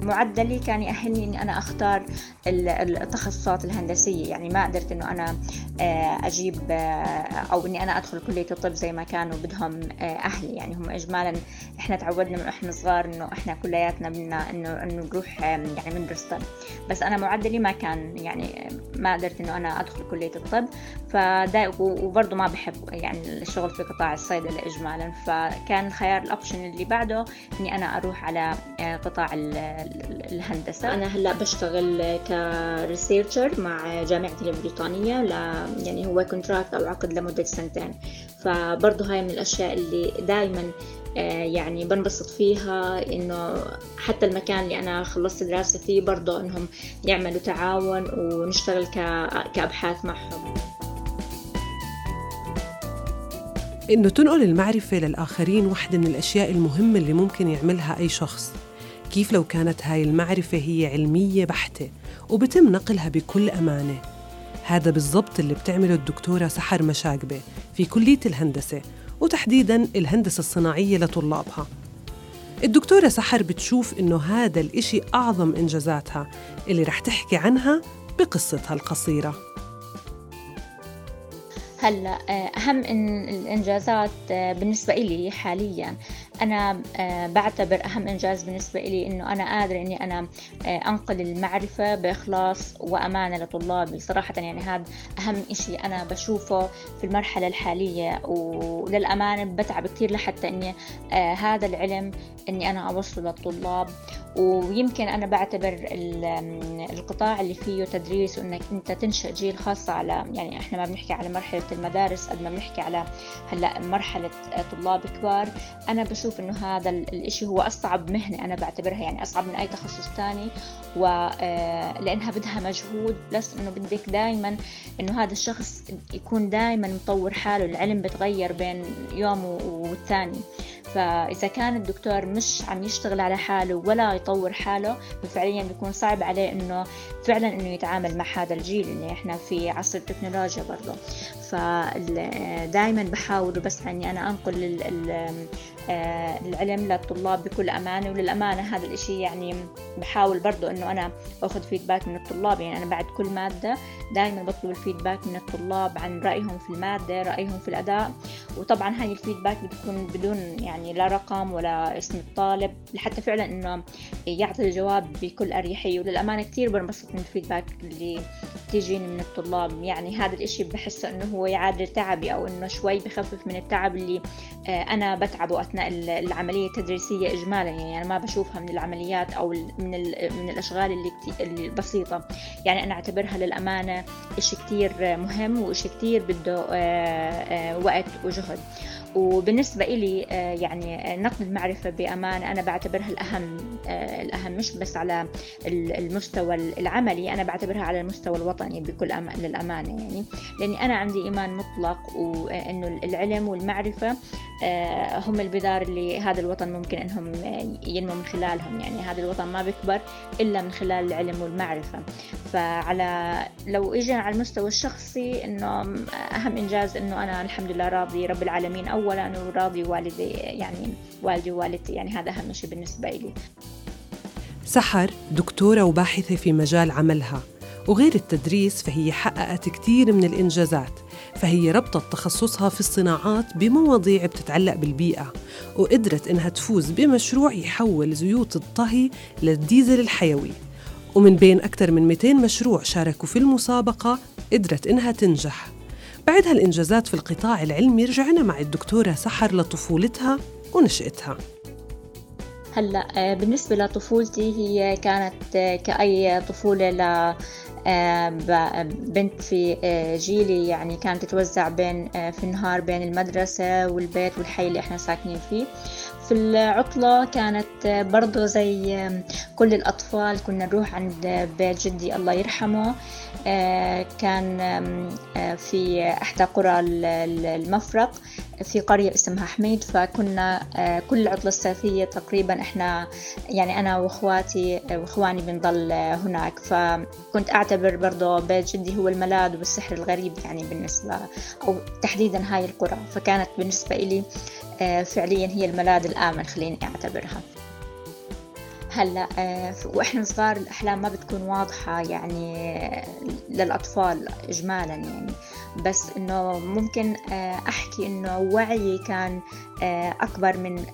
معدلي كان يأهلني إني أنا أختار التخصصات الهندسية. يعني ما قدرت إنه أنا آه، أجيب آه، أو إني أنا أدخل كلية الطب زي ما كانوا بدهم آه، أهلي. يعني هم اجمالا إحنا تعودنا من إحنا صغار إنه إحنا كلياتنا بدنا إنه إنه نروح يعني ندرس طب بس أنا معدلي ما كان يعني ما قدرت إنه أنا أدخل كلية الطب. فدا وبرضه ما بحب يعني الشغل في قطاع الصيدله اجمالا. فكان الخيار الاوبشن اللي بعده إني أنا أروح على قطاع الهندسة. أنا هلأ بشتغل ك researcher مع جامعتي البريطانية ل يعني هو contract أو عقد لمدة سنتين. فبرضه هاي من الأشياء اللي دائما آه، يعني بنبسط فيها إنه حتى المكان اللي أنا خلصت دراسة فيه برضه إنهم يعملوا تعاون ونشتغل كأبحاث معهم. إنه تنقل المعرفة للآخرين واحدة من الأشياء المهمة اللي ممكن يعملها أي شخص. كيف لو كانت هاي المعرفة هي علمية بحتة وبتم نقلها بكل أمانة؟ هذا بالضبط اللي بتعمله الدكتورة سحر مشاقبة في كلية الهندسة وتحديداً الهندسة الصناعية لطلابها. الدكتورة سحر بتشوف إنه هذا الإشي أعظم إنجازاتها اللي رح تحكي عنها بقصتها القصيرة. هلأ أهم الإنجازات بالنسبة إلي حاليا أنا آه، بعتبر أهم إنجاز بالنسبة لي إنه أنا قادرة إني أنا آه، أنقل المعرفة بإخلاص وأمانة لطلابي. صراحة يعني هذا أهم إشي أنا بشوفه في المرحلة الحالية وللأمانة بتعب كثير لحتى إني آه، هذا العلم إني أنا أوصله للطلاب. ويمكن أنا بعتبر القطاع اللي فيه تدريس وإنك أنت تنشئ جيل خاصة على يعني إحنا ما بنحكي على مرحلة المدارس قد ما بنحكي على هلأ مرحلة طلاب كبار. أنا بشوف بشوف إنه هذا الإشي هو أصعب مهنة أنا بعتبرها يعني أصعب من أي تخصص تاني ولانها آه، بدها مجهود. بلس إنه بدك دائما إنه هذا الشخص يكون دائما مطور حاله العلم بتغير بين يوم والثاني. فإذا كان الدكتور مش عم يشتغل على حاله ولا يطور حاله ففعليا بيكون صعب عليه إنه فعلا إنه يتعامل مع هذا الجيل اللي إحنا في عصر التكنولوجيا برضه. فدائما بحاول بس إني أنا أنقل آه، العلم للطلاب بكل أمانة وللأمانة هذا الإشي يعني بحاول برضو إنه أنا آخذ فيدباك من الطلاب. يعني أنا بعد كل مادة دائما بطلب الفيدباك من الطلاب عن رأيهم في المادة رأيهم في الأداء. وطبعا هاي الفيدباك بتكون بدون يعني لا رقم ولا اسم الطالب لحتى فعلا إنه يعطي الجواب بكل أريحية. وللأمانة كثير بنبسط من الفيدباك اللي تيجيني من الطلاب. يعني هذا الإشي بحسه إنه هو يعادل تعبي أو إنه شوي بخفف من التعب اللي آه، أنا بتعبه أثناء العملية التدريسية اجمالا. يعني أنا ما بشوفها من العمليات أو من من الأشغال اللي البسيطه يعني أنا أعتبرها للأمانة شيء كثير مهم وشيء كثير بده آه، آه، وقت وجهد. وبالنسبة إلي آه، يعني آه، نقل المعرفة بأمانة أنا بعتبرها الأهم آه، الأهم مش بس على المستوى العملي أنا بعتبرها على المستوى الوطني بكل أمان للأمانة يعني. لأني أنا عندي إيمان مطلق وإنه العلم والمعرفة هم البذار اللي هذا الوطن ممكن إنهم ينمو من خلالهم يعني. هذا الوطن ما بيكبر إلا من خلال العلم والمعرفة. فعلى لو إجينا على المستوى الشخصي إنه أهم إنجاز إنه أنا الحمد لله راضي رب العالمين أول اولا وراضي والدي يعني والدي ووالدتي يعني هذا أهم شيء بالنسبة لي سحر دكتورة وباحثة في مجال عملها وغير التدريس فهي حققت كثير من الإنجازات فهي ربطت تخصصها في الصناعات بمواضيع بتتعلق بالبيئة وقدرت إنها تفوز بمشروع يحول زيوت الطهي للديزل الحيوي. ومن بين أكثر من 200 مشروع شاركوا في المسابقة قدرت إنها تنجح. بعد هالإنجازات في القطاع العلمي رجعنا مع الدكتورة سحر لطفولتها ونشأتها. هلا آه، بالنسبة لطفولتي هي كانت آه، كأي طفولة ل آه، بنت في جيلي يعني كانت تتوزع بين في النهار بين المدرسة والبيت والحي اللي إحنا ساكنين فيه. في العطلة كانت برضو زي كل الأطفال كنا نروح عند بيت جدي الله يرحمه. آه، كان آه، في إحدى قرى المفرق في قرية اسمها حميد. فكنا آه، كل العطلة الصيفية تقريبا إحنا يعني أنا وإخواتي وإخواني بنضل هناك. فكنت أعتبر برضو بيت جدي هو الملاذ والسحر الغريب يعني بالنسبة أو تحديدا هاي القرى. فكانت بالنسبة إلي فعليا هي الملاذ الآمن خليني أعتبرها. هلأ آه، وإحنا صغار الأحلام ما بتكون واضحة يعني للأطفال اجمالا يعني. بس إنه ممكن آه، أحكي إنه وعيي كان آه، أكبر من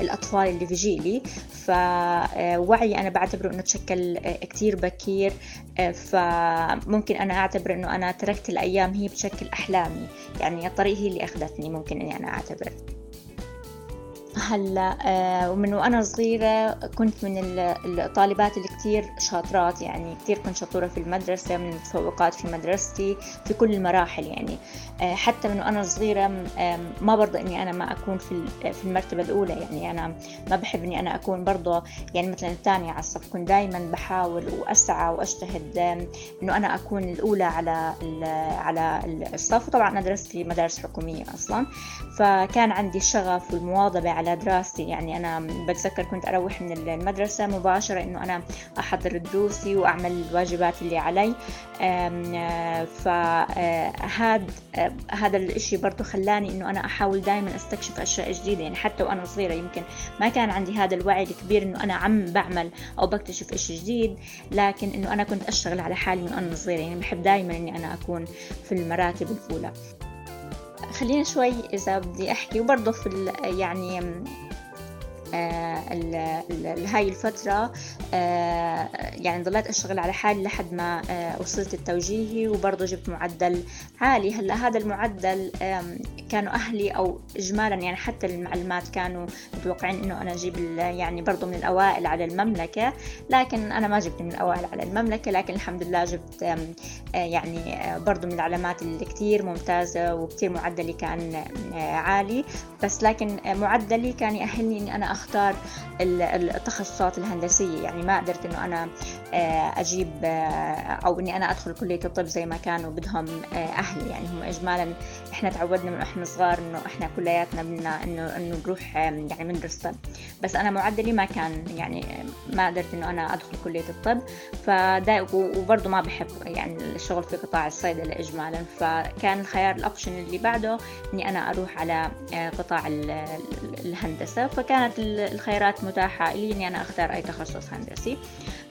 الأطفال اللي في جيلي فوعي أنا بعتبره إنه تشكل كتير بكير. فممكن أنا أعتبر إنه أنا تركت الأيام هي بتشكل أحلامي. يعني الطريق هي اللي أخذتني ممكن إني أنا اعتبر هلا آه، ومن وأنا صغيرة كنت من الطالبات اللي كثير شاطرات يعني كثير كنت شطورة في المدرسة من المتفوقات في مدرستي في كل المراحل يعني. آه، حتى من وأنا صغيرة ما برضى إني أنا ما أكون في في المرتبة الأولى يعني أنا ما بحب إني أنا أكون برضه يعني مثلا الثانية على الصف كنت دائما بحاول وأسعى وأجتهد إنه أنا أكون الأولى على على الصف. وطبعا أنا درست في مدارس حكومية أصلا فكان عندي الشغف والمواظبة على دراستي. يعني أنا بتذكر كنت أروح من المدرسة مباشرة إنه أنا أحضر دروسي وأعمل الواجبات اللي علي. فهذا هذا الإشي برضو خلاني إنه أنا أحاول دائما أستكشف أشياء جديدة. يعني حتى وأنا صغيرة يمكن ما كان عندي هذا الوعي الكبير إنه أنا عم بعمل أو بكتشف إشي جديد. لكن إنه أنا كنت أشتغل على حالي من أنا صغيرة. يعني بحب دائما إني أنا أكون في المراتب الأولى. خلينا شوي إذا بدي أحكي وبرضه في يعني هاي الفترة آه، يعني ضليت أشتغل على حالي لحد ما آه، وصلت التوجيهي وبرضه جبت معدل عالي. هلأ هذا المعدل كانوا أهلي أو إجمالا يعني حتى المعلمات كانوا متوقعين إنه أنا أجيب يعني برضه من الأوائل على المملكة لكن أنا ما جبت من الأوائل على المملكة. لكن الحمد لله جبت يعني برضه من العلامات اللي كتير ممتازة وكتير معدلي كان عالي. بس لكن معدلي كان يأهلني إني أنا أختار التخصصات الهندسية. يعني ما قدرت إنه أنا آه، أجيب آه، أو إني أنا أدخل كلية الطب زي ما كانوا بدهم آه، أهلي. يعني هم اجمالا إحنا تعودنا من إحنا صغار إنه إحنا كلياتنا بدنا إنه إنه نروح يعني ندرس طب بس أنا معدلي ما كان يعني ما قدرت إنه أنا أدخل كلية الطب. فدا وبرضه ما بحب يعني الشغل في قطاع الصيدلة اجمالا. فكان الخيار ال option اللي بعده إني أنا أروح على قطاع الهندسة. فكانت الخيارات متاحة لي إني أنا أختار أي تخصص هندسي.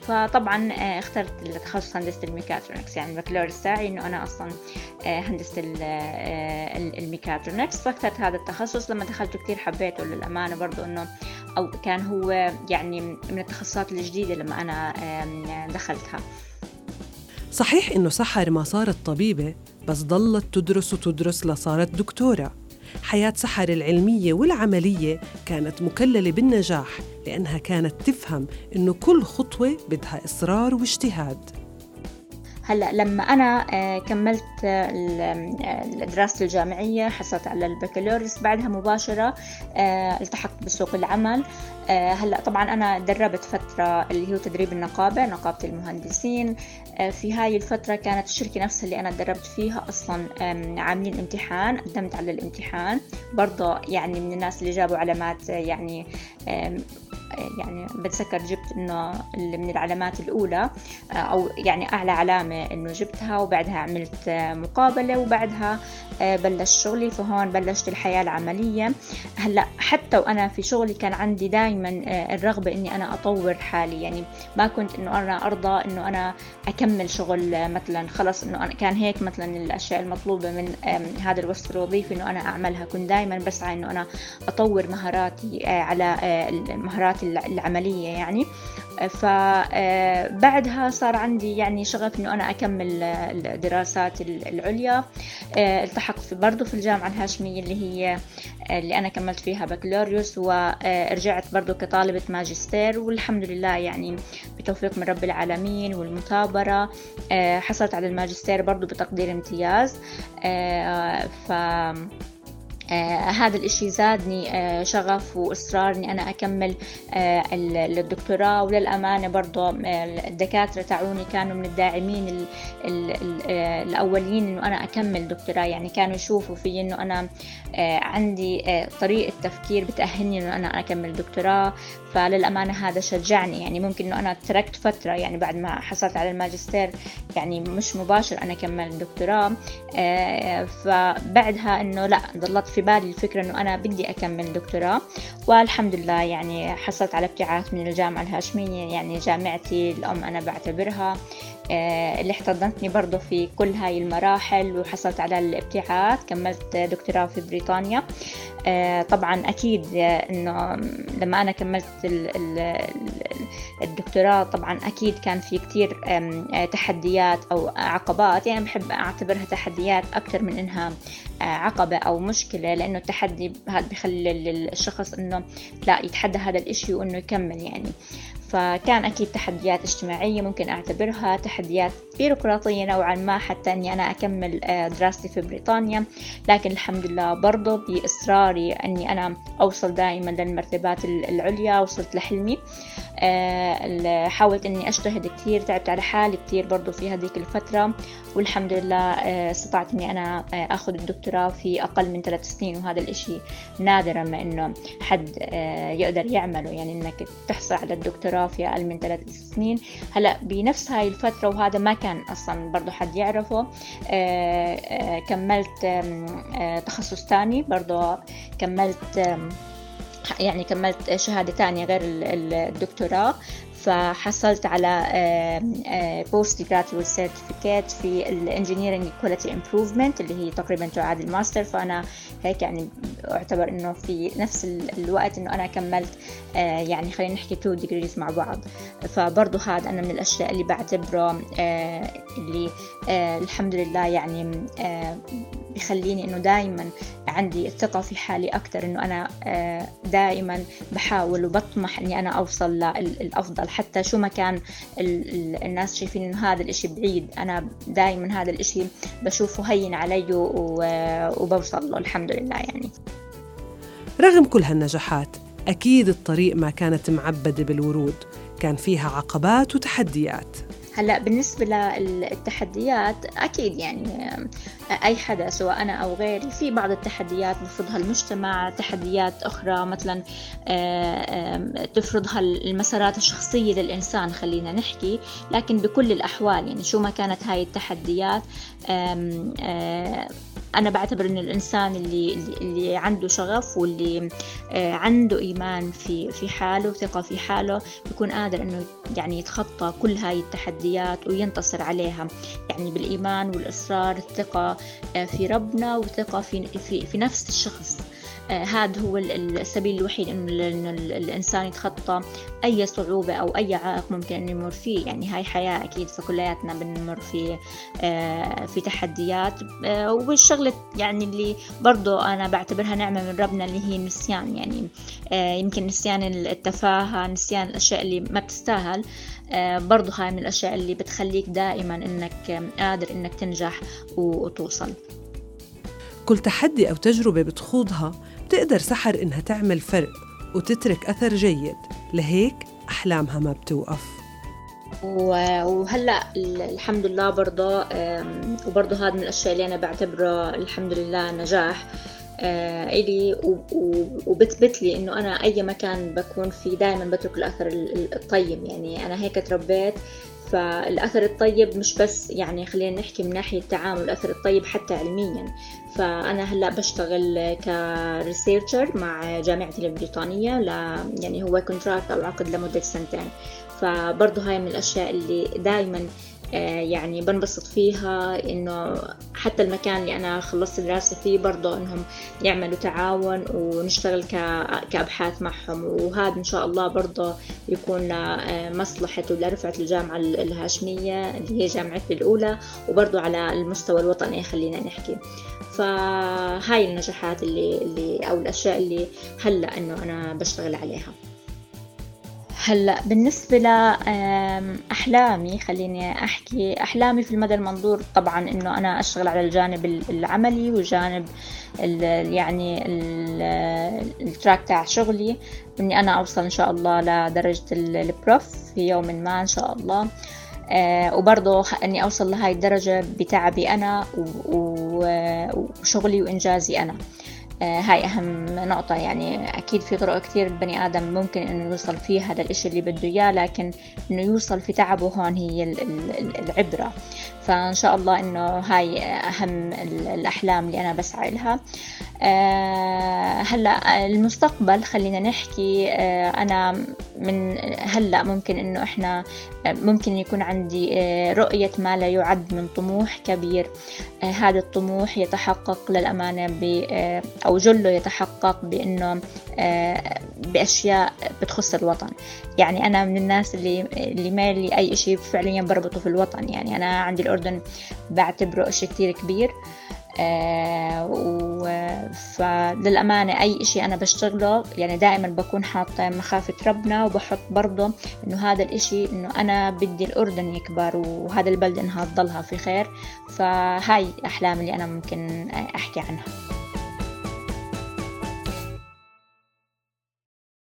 فطبعا آه، اخترت التخصص هندسة الميكاترونكس. يعني البكالوريوس تاعي إنه أنا أصلا آه، هندسة آه، الميكاترونكس. فاخترت هذا التخصص. لما دخلته كثير حبيته للأمانة برضو إنه أو كان هو يعني من التخصصات الجديدة لما أنا دخلتها. صحيح إنه سحر ما صارت طبيبة بس ضلت تدرس وتدرس لصارت دكتورة. حياة سحر العلمية والعملية كانت مكللة بالنجاح لأنها كانت تفهم إنه كل خطوة بدها إصرار واجتهاد. هلا لما أنا آه، كملت الدراسة الجامعية حصلت على البكالوريوس بعدها مباشرة آه، التحقت بسوق العمل. آه، هلا طبعا أنا دربت فترة اللي هو تدريب النقابة نقابة المهندسين. في هاي الفترة كانت الشركة نفسها اللي أنا تدربت فيها أصلا عاملين امتحان قدمت على الامتحان. برضه يعني من الناس اللي جابوا علامات يعني يعني بتذكر جبت إنه من العلامات الأولى آه، أو يعني أعلى علامة إنه جبتها وبعدها عملت مقابلة وبعدها آه، بلش شغلي فهون بلشت الحياة العملية. هلأ حتى وأنا في شغلي كان عندي دائما آه، الرغبة إني أنا أطور حالي. يعني ما كنت إنه أنا أرضى إنه أنا أكمل شغل مثلا خلص إنه أنا كان هيك مثلا الأشياء المطلوبة من هذا الوصف الوظيفي إنه أنا أعملها. كنت دائما بسعى إنه أنا أطور مهاراتي على المهارات العملية يعني. فبعدها صار عندي يعني شغف إنه أنا أكمل الدراسات العليا. التحقت برضه في الجامعة الهاشمية اللي هي اللي أنا كملت فيها بكالوريوس ورجعت برضه كطالبة ماجستير. والحمد لله يعني بتوفيق من رب العالمين والمثابرة. حصلت على الماجستير برضه بتقدير امتياز. ف آه هذا الإشي زادني آه شغف وإصرار إني أنا أكمل آه الدكتوراه وللأمانة برضو آه، الدكاترة تاعوني كانوا من الداعمين ال ال ال آه، الأولين إنه أنا أكمل دكتوراه. يعني كانوا يشوفوا في إنه أنا آه، عندي طريقة تفكير بتأهلني إنه أنا أكمل دكتوراه. فللأمانة هذا شجعني. يعني ممكن إنه أنا تركت فترة يعني بعد ما حصلت على الماجستير يعني مش مباشر أنا كملت دكتوراه. فبعدها إنه لا ضلت في في بالي الفكرة إنه أنا بدي أكمل دكتوراه والحمد لله يعني حصلت على ابتعاث من الجامعة الهاشمية يعني جامعتي الأم أنا بعتبرها. اللي احتضنتني برضه في كل هاي المراحل وحصلت على الابتعاث. كملت دكتوراه في بريطانيا. آه، طبعا أكيد إنه لما أنا كملت الدكتوراه طبعا أكيد كان في كتير آه، تحديات أو عقبات. يعني بحب أعتبرها تحديات أكثر من إنها عقبة أو مشكلة لأنه التحدي هذا بخلي الشخص إنه لا يتحدى هذا الإشي وإنه يكمل يعني. فكان أكيد تحديات اجتماعية ممكن أعتبرها تحديات بيروقراطية نوعا ما حتى أني أنا أكمل آه، دراستي في بريطانيا. لكن الحمد لله برضو بإصراري أني أنا أوصل دائما للمرتبات العليا وصلت لحلمي. حاولت أني أجتهد كثير تعبت على حالي كثير برضو في هذيك الفترة والحمد لله آه، استطعت أني أنا أخذ الدكتوراه في أقل من ثلاث سنين وهذا الإشي نادرا ما أنه حد يقدر يعمله. يعني أنك تحصل على الدكتوراه في أقل من ثلاث سنين. هلأ بنفس هاي الفترة وهذا ما كان أصلا برضو حد يعرفه آه، آه، كملت آه، تخصص تاني برضو كملت يعني كملت شهادة تانية غير الدكتوراه فحصلت على postgraduate certificate في ال engineering quality improvement اللي هي تقريبا تعادل ماستر فأنا هيك يعني أعتبر إنه في نفس الوقت إنه أنا كملت آه، يعني خلينا نحكي two degrees مع بعض. فبرضه هذا أنا من الأشياء اللي بعتبره آه، اللي آه، الحمد لله يعني بخليني إنه دائما عندي الثقة في حالي أكثر إنه أنا دائما بحاول وبطمح إني أنا أوصل للافضل حتى شو ما كان الناس شايفين إنه هذا الإشي بعيد أنا دائما هذا الإشي بشوفه هين علي وبوصل له الحمد لله يعني. رغم كل هالنجاحات أكيد الطريق ما كانت معبدة بالورود كان فيها عقبات وتحديات. هلأ بالنسبة للتحديات أكيد يعني أي حدا سواء أنا أو غيري في بعض التحديات بفرضها المجتمع تحديات أخرى مثلا تفرضها المسارات الشخصية للإنسان خلينا نحكي. لكن بكل الأحوال يعني شو ما كانت هاي التحديات أنا بعتبر إن الإنسان اللي اللي عنده شغف واللي آه، عنده إيمان في في حاله وثقة في حاله بيكون قادر إنه يعني يتخطى كل هاي التحديات وينتصر عليها. يعني بالإيمان والإصرار الثقة آه، في ربنا وثقة في في, في نفس الشخص. هذا هو السبيل الوحيد إنه الإنسان يتخطى أي صعوبة أو أي عائق ممكن إنه يمر فيه. يعني هاي حياة أكيد فكلياتنا بنمر في آه، في تحديات. آه، والشغلة يعني اللي برضو أنا بعتبرها نعمة من ربنا اللي هي النسيان. يعني يمكن نسيان التفاهة نسيان الأشياء اللي ما بتستاهل برضو هاي من الأشياء اللي بتخليك دائما إنك قادر إنك تنجح وتوصل. كل تحدي أو تجربة بتخوضها بتقدر سحر إنها تعمل فرق وتترك أثر جيد. لهيك أحلامها ما بتوقف. وهلأ الحمد لله برضه وبرضه هذا من الأشياء اللي أنا بعتبره الحمد لله نجاح آه، إلي. وبثبت لي إنه أنا أي مكان بكون فيه دائما بترك الأثر الطيب. يعني أنا هيك تربيت فالأثر الطيب مش بس يعني خلينا نحكي من ناحية التعامل الأثر الطيب حتى علميا. فأنا هلأ بشتغل ك researcher مع جامعتي البريطانية ل يعني هو contract أو عقد لمدة سنتين. فبرضه هاي من الأشياء اللي دائما يعني بنبسط فيها إنه حتى المكان اللي أنا خلصت دراسة فيه برضه إنهم يعملوا تعاون ونشتغل كأبحاث معهم. وهذا إن شاء الله برضه يكون لمصلحة ولرفعة الجامعة الهاشمية اللي هي جامعتي الأولى وبرضه على المستوى الوطني خلينا نحكي. فهاي النجاحات اللي, اللي أو الأشياء اللي هلأ إنه أنا بشتغل عليها. هلا بالنسبة لأحلامي خليني أحكي أحلامي في المدى المنظور طبعا إنه أنا أشتغل على الجانب العملي وجانب يعني التراك تاع شغلي إني أنا أوصل إن شاء الله لدرجة البروف في يوم ما إن شاء الله. آه وبرضه إني أوصل لهاي الدرجة بتعبي أنا وشغلي وإنجازي أنا. آه، هاي أهم نقطة. يعني أكيد في طرق كثير البني آدم ممكن إنه يوصل فيها للإشي اللي بده إياه لكن إنه يوصل في تعبه هون هي العبرة. فإن شاء الله إنه هاي أهم الأحلام اللي أنا بسعى لها. آه، هلا المستقبل خلينا نحكي آه، أنا من هلا ممكن إنه إحنا ممكن يكون عندي رؤية ما لا يعد من طموح كبير. هذا الطموح يتحقق للأمانة ب أو جله يتحقق بأنه بأشياء بتخص الوطن. يعني أنا من الناس اللي اللي ما لي أي شيء فعليا بربطه في الوطن. يعني أنا عندي الأردن بعتبره إشي كتير كبير. آه فللأمانة أي إشي أنا بشتغله يعني دائما بكون حاطة مخافة ربنا وبحط برضه إنه هذا الإشي إنه أنا بدي الأردن يكبر وهذا البلد إنها تضلها في خير. فهاي أحلام اللي أنا ممكن أحكي عنها.